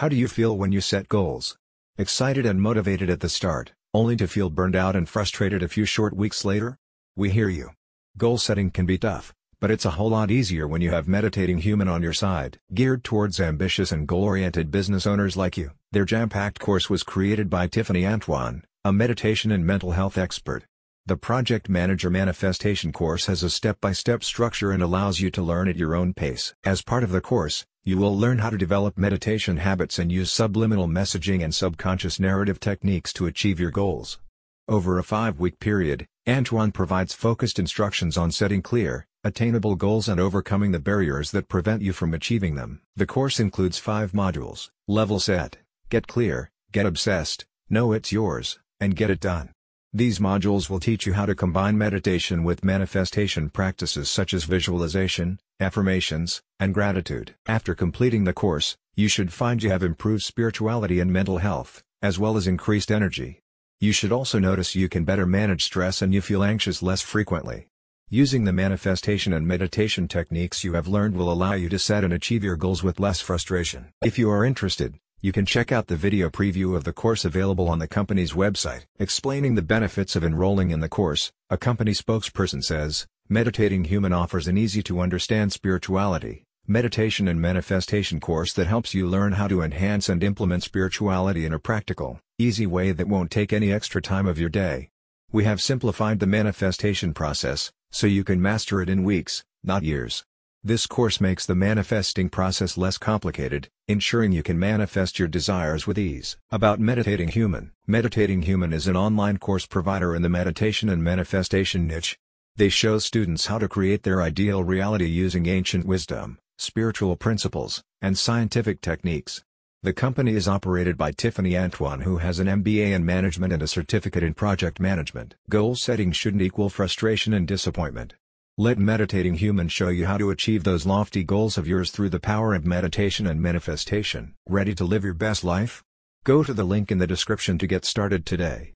How do you feel when you set goals? Excited and motivated at the start, only to feel burned out and frustrated a few short weeks later? We hear you. Goal setting can be tough, but it's a whole lot easier when you have Meditating Human on your side. Geared towards ambitious and goal-oriented business owners like you, their jam-packed course was created by Tiffany Antoine, a meditation and mental health expert. The Project Manager Manifestation course has a step-by-step structure and allows you to learn at your own pace. As part of the course, you will learn how to develop meditation habits and use subliminal messaging and subconscious narrative techniques to achieve your goals. Over a five-week period, Antoine provides focused instructions on setting clear, attainable goals and overcoming the barriers that prevent you from achieving them. The course includes five modules, Level Set, Get Clear, Get Obsessed, Know It's Yours, and Get It Done. These modules will teach you how to combine meditation with manifestation practices such as visualization, affirmations, and gratitude. After completing the course, you should find you have improved spirituality and mental health, as well as increased energy. You should also notice you can better manage stress and you feel anxious less frequently. Using the manifestation and meditation techniques you have learned will allow you to set and achieve your goals with less frustration. If you are interested, you can check out the video preview of the course available on the company's website. Explaining the benefits of enrolling in the course, a company spokesperson says, Meditating Human offers an easy-to-understand spirituality, meditation and manifestation course that helps you learn how to enhance and implement spirituality in a practical, easy way that won't take any extra time of your day. We have simplified the manifestation process, so you can master it in weeks, not years. This course makes the manifesting process less complicated, ensuring you can manifest your desires with ease. About Meditating Human Meditating Human is an online course provider in the meditation and manifestation niche. They show students how to create their ideal reality using ancient wisdom, spiritual principles, and scientific techniques. The company is operated by Tiffany Antoine who has an MBA in management and a certificate in project management. Goal setting shouldn't equal frustration and disappointment. Let Meditating Human show you how to achieve those lofty goals of yours through the power of meditation and manifestation. Ready to live your best life? Go to the link in the description to get started today.